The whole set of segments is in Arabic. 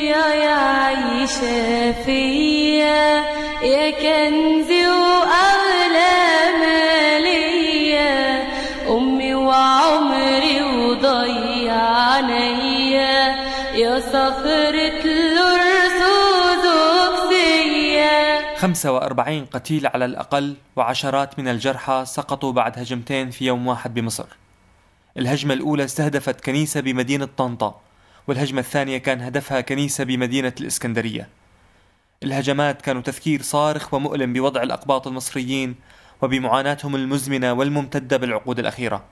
يا عايشة فيا يا كنزي وأغلى مالية أمي وعمري وضيعنيا يا صخرة الأرسود وكسية 45 قتيل على الأقل وعشرات من الجرحى سقطوا بعد هجمتين في يوم واحد بمصر. الهجمة الأولى استهدفت كنيسة بمدينة طنطا والهجمة الثانية كان هدفها كنيسة بمدينة الإسكندرية. الهجمات كانوا تذكير صارخ ومؤلم بوضع الأقباط المصريين وبمعاناتهم المزمنة والممتدة بالعقود الأخيرة.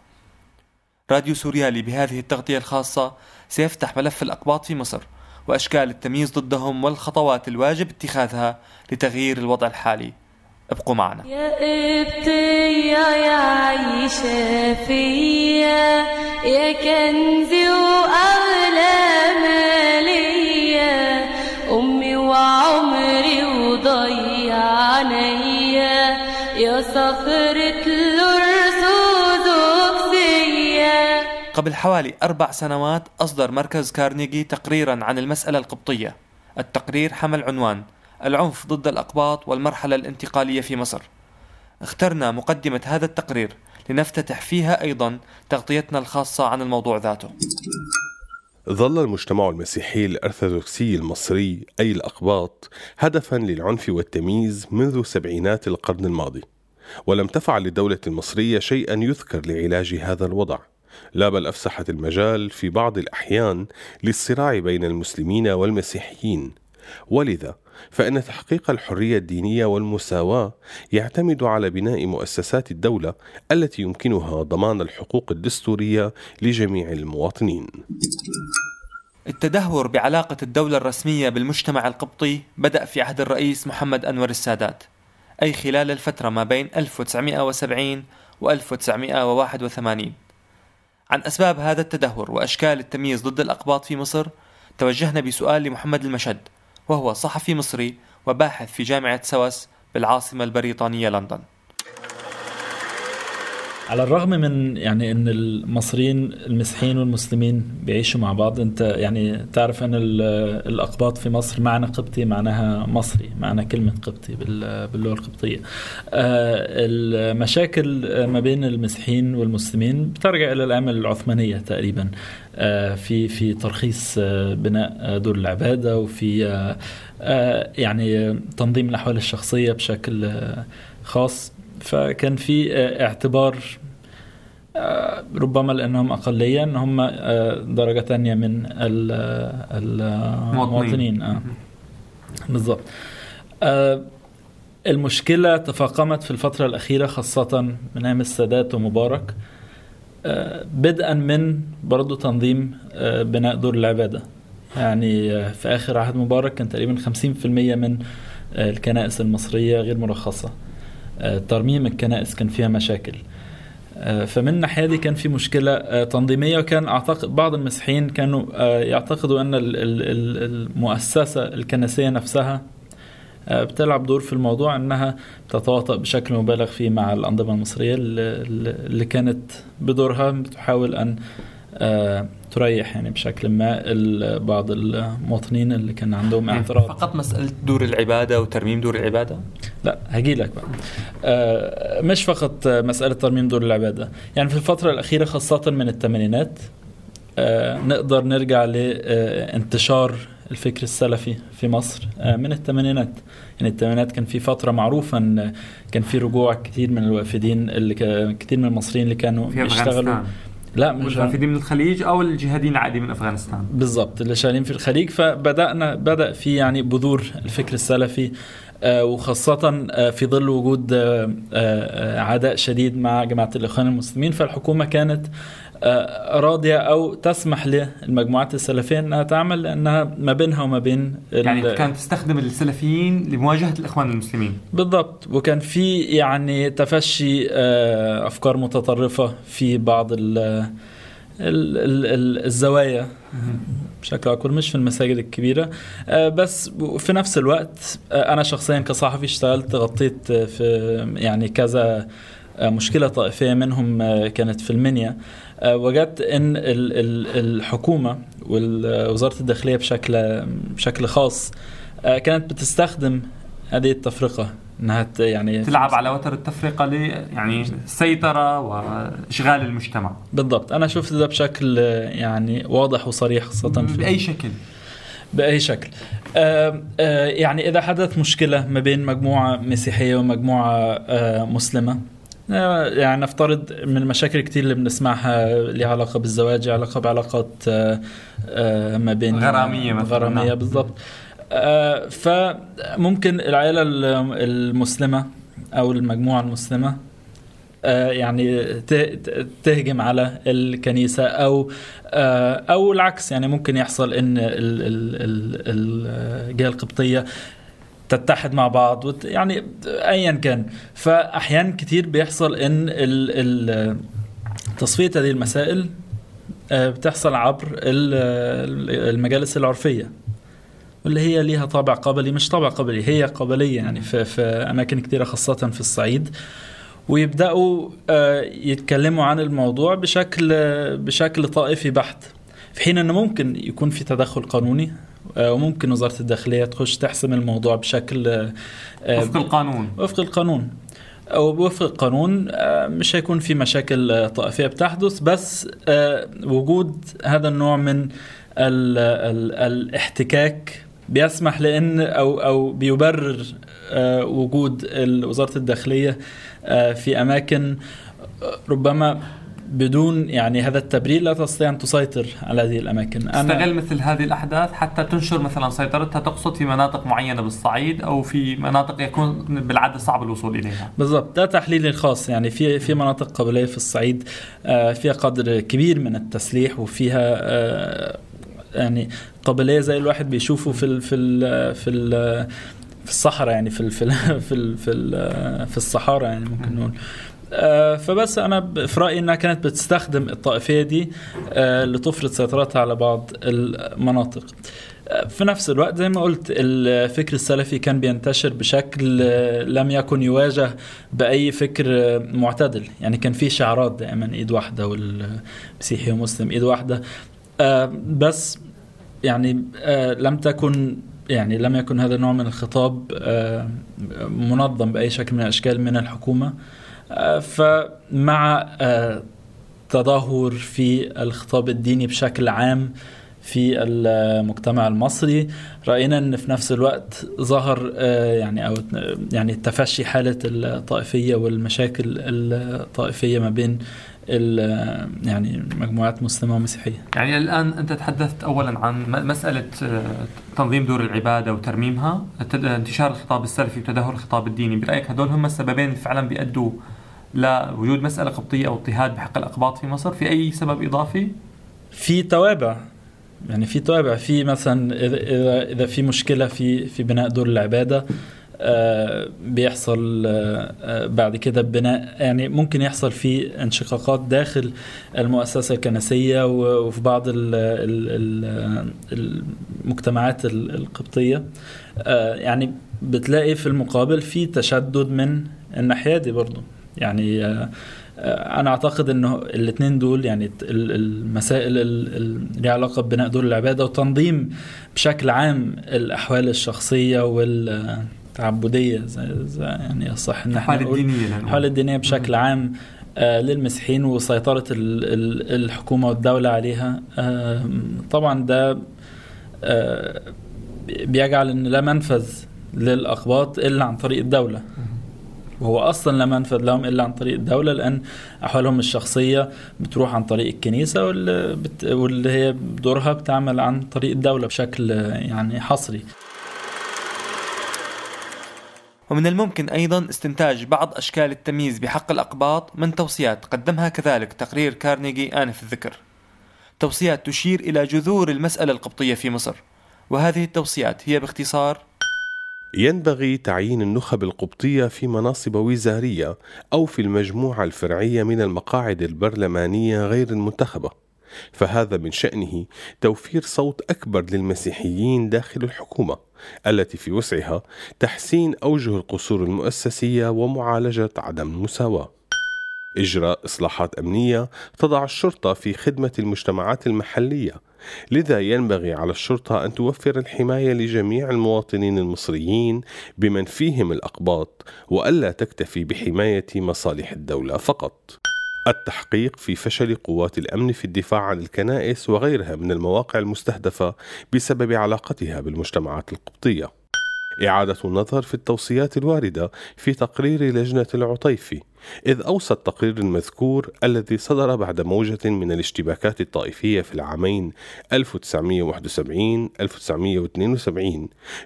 راديو سوريالي بهذه التغطية الخاصة سيفتح ملف الأقباط في مصر وأشكال التمييز ضدهم والخطوات الواجب اتخاذها لتغيير الوضع الحالي. ابقوا معنا. يا ابتي يا عايشة فيا. يا كنزي وأغلى مالية. أمي وعمري وضيعنيا يا صخرة وكسية قبل حوالي أربع سنوات أصدر مركز كارنيجي تقريرا عن المسألة القبطية. التقرير حمل عنوان العنف ضد الأقباط والمرحلة الانتقالية في مصر. اخترنا مقدمة هذا التقرير. لنفتتح فيها أيضا تغطيتنا الخاصة عن الموضوع ذاته. ظل المجتمع المسيحي الأرثوذكسي المصري أي الأقباط هدفا للعنف والتمييز منذ سبعينات القرن الماضي ولم تفعل الدولة المصرية شيئا يذكر لعلاج هذا الوضع. لا بل أفسحت المجال في بعض الأحيان للصراع بين المسلمين والمسيحيين. ولذا فإن تحقيق الحرية الدينية والمساواة يعتمد على بناء مؤسسات الدولة التي يمكنها ضمان الحقوق الدستورية لجميع المواطنين. التدهور بعلاقة الدولة الرسمية بالمجتمع القبطي بدأ في عهد الرئيس محمد أنور السادات أي خلال الفترة ما بين 1970 و 1981 عن أسباب هذا التدهور وأشكال التمييز ضد الأقباط في مصر توجهنا بسؤال لمحمد المشد وهو صحفي مصري وباحث في جامعة سوس بالعاصمة البريطانية لندن. على الرغم من يعني إن المصريين المسيحيين والمسلمين بيعيشوا مع بعض أنت يعني تعرف إن الأقباط في مصر معنى قبطي معناها مصري معنى كلمة قبطي باللغة القبطية. المشاكل ما بين المسيحيين والمسلمين بترجع إلى الأيام العثمانية تقريبا. في في ترخيص بناء دور العبادة وفي يعني تنظيم الأحوال الشخصية بشكل خاص. فكان في اعتبار ربما لأنهم اقليه ان هم درجة ثانية من المواطنين آه. بالضبط. المشكلة تفاقمت في الفترة الأخيرة خاصة من أيام السادات ومبارك. بدءا من برضه تنظيم بناء دور العبادة. يعني في آخر عهد مبارك كان تقريبا 50% من الكنائس المصرية غير مرخصة. ترميم الكنائس كان فيها مشاكل. فمن الناحية دي كان في مشكلة تنظيمية وكان أعتقد بعض المسيحيين كانوا يعتقدوا أن المؤسسة الكنسية نفسها بتلعب دور في الموضوع أنها تتواطأ بشكل مبالغ فيه مع الأنظمة المصرية اللي كانت بدورها بتحاول أن تريح يعني بشكل ما بعض المواطنين اللي كان عندهم اعتراض. فقط مسألة دور العبادة وترميم دور العبادة؟ لا هجي لك بقى. آه مش فقط مسألة ترميم دور العبادة. يعني في الفترة الأخيرة خاصة من الثمانينات آه نقدر نرجع لانتشار الفكر السلفي في مصر آه من الثمانينات. يعني الثمانينات كان في فترة معروفة إن كان في رجوع كثير من الوافدين اللي كثير من المصريين اللي كانوا بيشتغلوا. لا مش من الخليج أو الجهاديين العادي من أفغانستان. بالضبط اللي شغالين في الخليج. فبدأنا بدأ في يعني بذور الفكر السلفي آه وخاصة آه في ظل وجود آه عداء شديد مع جماعة الإخوان المسلمين. فالحكومة كانت راضية أو تسمح للمجموعات السلفية أنها تعمل لأنها ما بينها وما بين يعني كانت تستخدم السلفيين لمواجهة الإخوان المسلمين. بالضبط. وكان في يعني تفشي أفكار متطرفة في بعض ال ال ال الزوايا. بشكل أكبر مش في المساجد الكبيرة. بس في نفس الوقت أنا شخصيا كصحفي اشتغلت غطيت في يعني كذا مشكلة طائفية منهم كانت في المنيا. آه، وجدت إن ال- ال- الحكومة ووزاره الداخلية بشكل بشكل خاص آه، كانت بتستخدم هذه التفرقة إنها يعني تلعب على وتر التفرقة ل يعني السيطرة وإشغال المجتمع. بالضبط. أنا شفت ده بشكل آه، يعني واضح وصريح خاصة في بأي شكل؟ بأي شكل. آه آه يعني إذا حدث مشكلة ما بين مجموعة مسيحية ومجموعة آه مسلمة آه، يعني نفترض من المشاكل كتير اللي بنسمعها لها علاقة بالزواج لها علاقة بعلاقات آه، آه، ما بين غرامية مثلاً، غرامية نعم. بالضبط. آه، فممكن العائله المسلمة أو المجموعة المسلمة آه، يعني تهجم على الكنيسة أو آه، أو العكس. يعني ممكن يحصل إن ال- ال- ال- الجهة القبطية تتحد مع بعض وت- يعني أيا كان. فأحيانا كتير بيحصل إن ال- ال- تصفية هذه المسائل آه، بتحصل عبر ال- المجالس العرفية واللي هي ليها طابع قبلي مش طابع قبلي هي قبلية يعني في, في أماكن كثيرة خاصة في الصعيد. ويبدأوا آه، يتكلموا عن الموضوع بشكل بشكل طائفي بحت في حين إنه ممكن يكون في تدخل قانوني. وممكن وزارة الداخلية تخش تحسم الموضوع بشكل آه، آه، وفق القانون. وفق القانون. وفق القانون آه، مش هيكون في مشاكل آه، طائفية بتحدث بس آه، وجود هذا النوع من ال ال الاحتكاك بيسمح لأن أو أو بيبرر آه، وجود وزارة الداخلية آه، في أماكن آه، ربما بدون يعني هذا التبرير لا تستطيع أن تسيطر على هذه الأماكن. تستغل مثل هذه الأحداث حتى تنشر مثلا سيطرتها تقصد في مناطق معينة بالصعيد أو في مناطق يكون بالعادة صعب الوصول إليها. بالضبط. ده تحليلي الخاص يعني في في مناطق قبلية في الصعيد آه، فيها قدر كبير من التسليح وفيها آه، يعني قبلية زي الواحد بيشوفه في ال في ال في ال في الصحراء يعني في ال في ال في ال في, ال في الصحارى يعني ممكن نقول. فبس أنا في رأيي إنها كانت بتستخدم الطائفية دي آه، لتفرض سيطرتها على بعض المناطق. آه، في نفس الوقت زي ما قلت الفكر السلفي كان بينتشر بشكل آه، لم يكن يواجه بأي فكر آه، معتدل. يعني كان في شعارات دائما إيد واحدة والمسيحي ومسلم إيد واحدة. آه، بس يعني آه، لم تكن يعني لم يكن هذا النوع من الخطاب آه، منظم بأي شكل من الأشكال من الحكومة. آه، فمع آه، تدهور في الخطاب الديني بشكل عام في المجتمع المصري رأينا إن في نفس الوقت ظهر آه، يعني أو يعني تفشي حالة الطائفية والمشاكل الطائفية ما بين ال- يعني مجموعات مسلمة ومسيحية. يعني الآن أنت تحدثت أولا عن م- مسألة آه، تنظيم دور العبادة وترميمها انتشار الخطاب السلفي وتدهور الخطاب الديني. برأيك هدول هم السببين اللي فعلا بيأدوا لوجود مسألة قبطية أو اضطهاد بحق الأقباط في مصر في أي سبب إضافي؟ في توابع يعني في توابع. في مثلا إذا إذا في مشكلة في في بناء دور العبادة آه، بيحصل آه، بعد كده بناء يعني ممكن يحصل في انشقاقات داخل المؤسسة الكنسية و- وفي بعض ال ال ال المجتمعات ال- القبطية. آه، يعني بتلاقي في المقابل في تشدد من الناحية دي برضو. يعني آه، آه، أنا أعتقد إنه الاثنين دول يعني ال- المسائل ال- ال- ليها علاقة ببناء دور العبادة وتنظيم بشكل عام الأحوال الشخصية والتعبدية زي, زي يعني صح إن إحنا الأحوال نقول الدينية لنقول. الحالة الدينية بشكل عام آه، للمسيحيين وسيطرة ال- ال- الحكومة والدولة عليها. طبعا ده بيجعل إن لا منفذ للأقباط إلا عن طريق الدولة. وهو أصلا لا منفذ لهم إلا عن طريق الدولة لأن أحوالهم الشخصية بتروح عن طريق الكنيسة واللي, بت... واللي هي دورها بتعمل عن طريق الدولة بشكل يعني حصري. ومن الممكن أيضا استنتاج بعض أشكال التمييز بحق الأقباط من توصيات قدمها كذلك تقرير كارنيجي آنف الذكر. توصيات تشير إلى جذور المسألة القبطية في مصر وهذه التوصيات هي باختصار ينبغي تعيين النخب القبطية في مناصب وزارية أو في المجموعة الفرعية من المقاعد البرلمانية غير المنتخبة فهذا من شأنه توفير صوت أكبر للمسيحيين داخل الحكومة التي في وسعها تحسين أوجه القصور المؤسسية ومعالجة عدم المساواة. إجراء إصلاحات أمنية تضع الشرطة في خدمة المجتمعات المحلية لذا ينبغي على الشرطة أن توفر الحماية لجميع المواطنين المصريين بمن فيهم الأقباط وألا تكتفي بحماية مصالح الدولة فقط. التحقيق في فشل قوات الأمن في الدفاع عن الكنائس وغيرها من المواقع المستهدفة بسبب علاقتها بالمجتمعات القبطية. إعادة النظر في التوصيات الواردة في تقرير لجنة العطيفي إذ أوصى التقرير المذكور الذي صدر بعد موجة من الاشتباكات الطائفية في العامين 1971-1972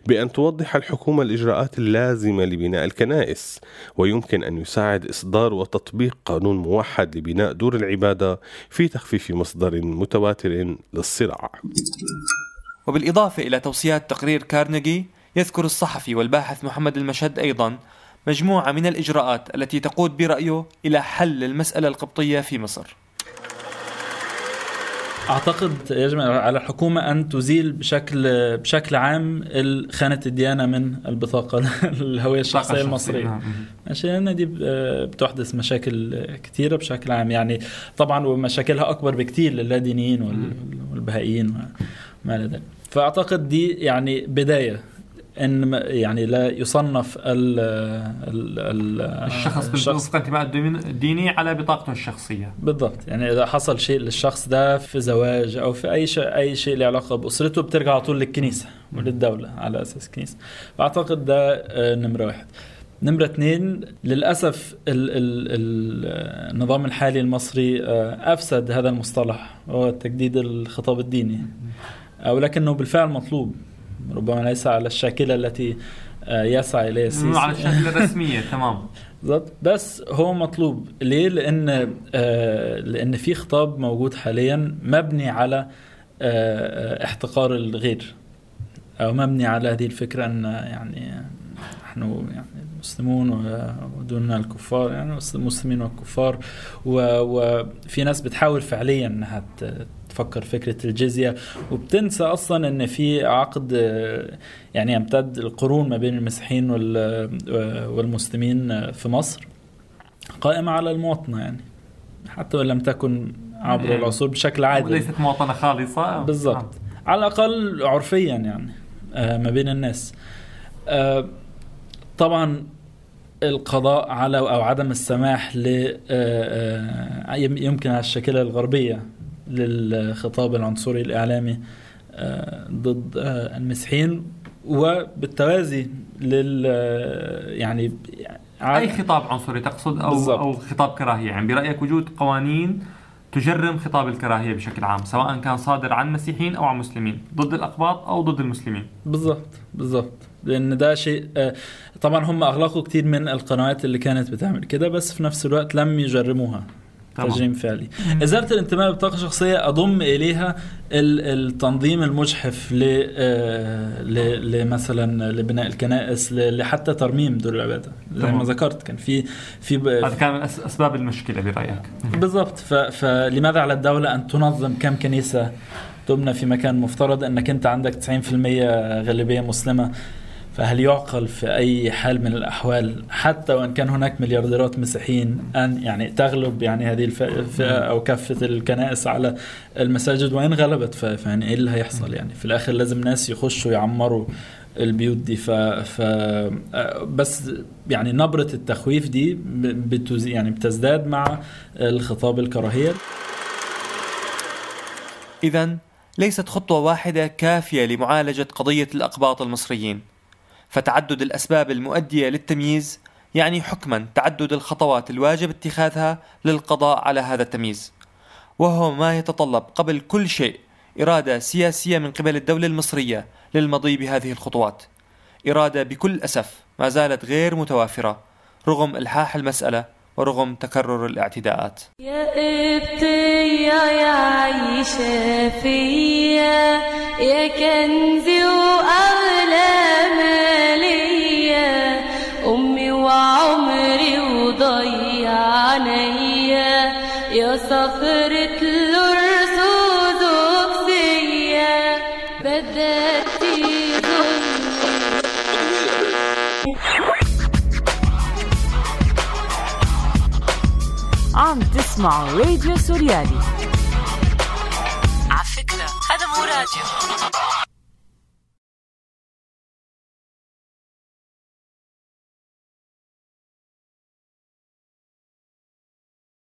بأن توضح الحكومة الإجراءات اللازمة لبناء الكنائس ويمكن أن يساعد إصدار وتطبيق قانون موحد لبناء دور العبادة في تخفيف مصدر متواتر للصراع. وبالإضافة إلى توصيات تقرير كارنيجي يذكر الصحفي والباحث محمد المشد أيضا مجموعة من الإجراءات التي تقود برأيه إلى حل المسألة القبطية في مصر. أعتقد يجب على الحكومة أن تزيل بشكل بشكل عام خانه الديانة من البطاقة الهوية الشخصية المصرية. نعم. ماشي لأن دي بتحدث مشاكل كثيره بشكل عام. يعني طبعا ومشاكلها أكبر بكثير للادينيين وال- والبهائيين وما إلى ذلك. فأعتقد دي يعني بداية إن يعني لا يصنف ال ال ال الشخص وفق انتماء الديني على بطاقته الشخصية. بالضبط. يعني إذا حصل شيء للشخص ده في زواج أو في أي شيء أي شيء له علاقة بأسرته بترجع على طول للكنيسة وللدولة على أساس كنيسه فأعتقد ده آه، نمرة واحد. نمرة اثنين للأسف ال ال ال النظام الحالي المصري آه، أفسد هذا المصطلح وهو تجديد الخطاب الديني. ولكنه بالفعل مطلوب. ربما ليس على الشاكلة التي آه، يسعى إليها السيسي على الشكل الرسمية تمام. بالضبط. بس هو مطلوب. ليه؟ لأن آه لأن في خطاب موجود حاليا مبني على آه احتقار الغير. أو مبني على هذه الفكرة أن يعني نحن يعني مسلمون و- ودون الكفار يعني المسلمين والكفار. وفي ناس بتحاول فعليا إنها ت- تفكر فكرة الجزية وبتنسى أصلا إن في عقد آه، يعني يمتد القرون ما بين المسيحيين وال- والمسلمين في مصر قائمة على المواطنة يعني حتى وإن لم تكن عبر العصور بشكل عادل ليست مواطنة خالصة. بالضبط. على الأقل عرفيا يعني آه، ما بين الناس. آه، طبعا القضاء على أو عدم السماح ل آه، آه، يم- يمكن على الشاكلة الغربية. للخطاب العنصري الإعلامي آه، ضد آه، المسيحيين وبالتوازي لل آه، يعني أي خطاب عنصري تقصد أو بالضبط. أو خطاب كراهية؟ يعني برأيك وجود قوانين تجرم خطاب الكراهية بشكل عام سواء كان صادر عن مسيحيين أو عن مسلمين ضد الأقباط أو ضد المسلمين؟ بالضبط بالضبط. لأن ده شيء طبعا هم أغلقوا كتير من القنوات اللي كانت بتعمل كده بس في نفس الوقت لم يجرموها. تجريم فعلي. إزالة الانتماء ببطاقة شخصية أضم إليها ال- التنظيم المجحف ل آه، ل- لمثلا لبناء الكنائس لحتى ترميم دور العبادة. زي. ما ذكرت كان في في هذا كان من أس- أسباب المشكلة برأيك. بالضبط. فلماذا على الدولة أن تنظم كم كنيسة تبنى في مكان مفترض؟ أنك أنت عندك 90% غالبية مسلمة. فهل يعقل في أي حال من الأحوال حتى وإن كان هناك مليارديرات مسيحيين أن يعني تغلب يعني هذه الف- الفئة أو كافة الكنائس على المساجد وإن غلبت؟ فيعني إيه اللي هيحصل يعني؟ في الآخر لازم ناس يخشوا يعمروا البيوت دي. ف, ف آه، بس يعني نبرة التخويف دي بتز يعني بتزداد مع الخطاب الكراهية. إذا ليست خطوة واحدة كافية لمعالجة قضية الأقباط المصريين. فتعدد الأسباب المؤدية للتمييز يعني حكما تعدد الخطوات الواجب اتخاذها للقضاء على هذا التمييز. وهو ما يتطلب قبل كل شيء إرادة سياسية من قبل الدولة المصرية للمضي بهذه الخطوات. إرادة بكل أسف ما زالت غير متوافرة رغم إلحاح المسألة ورغم تكرر الاعتداءات. يا ابتيا يا عيشة فيا يا كنزي وأغلى عينيا يا صخرة الأرثوذكسية بدأت تظن تسمعوا راديو سوريالي. على فكرة هذا مو راديو.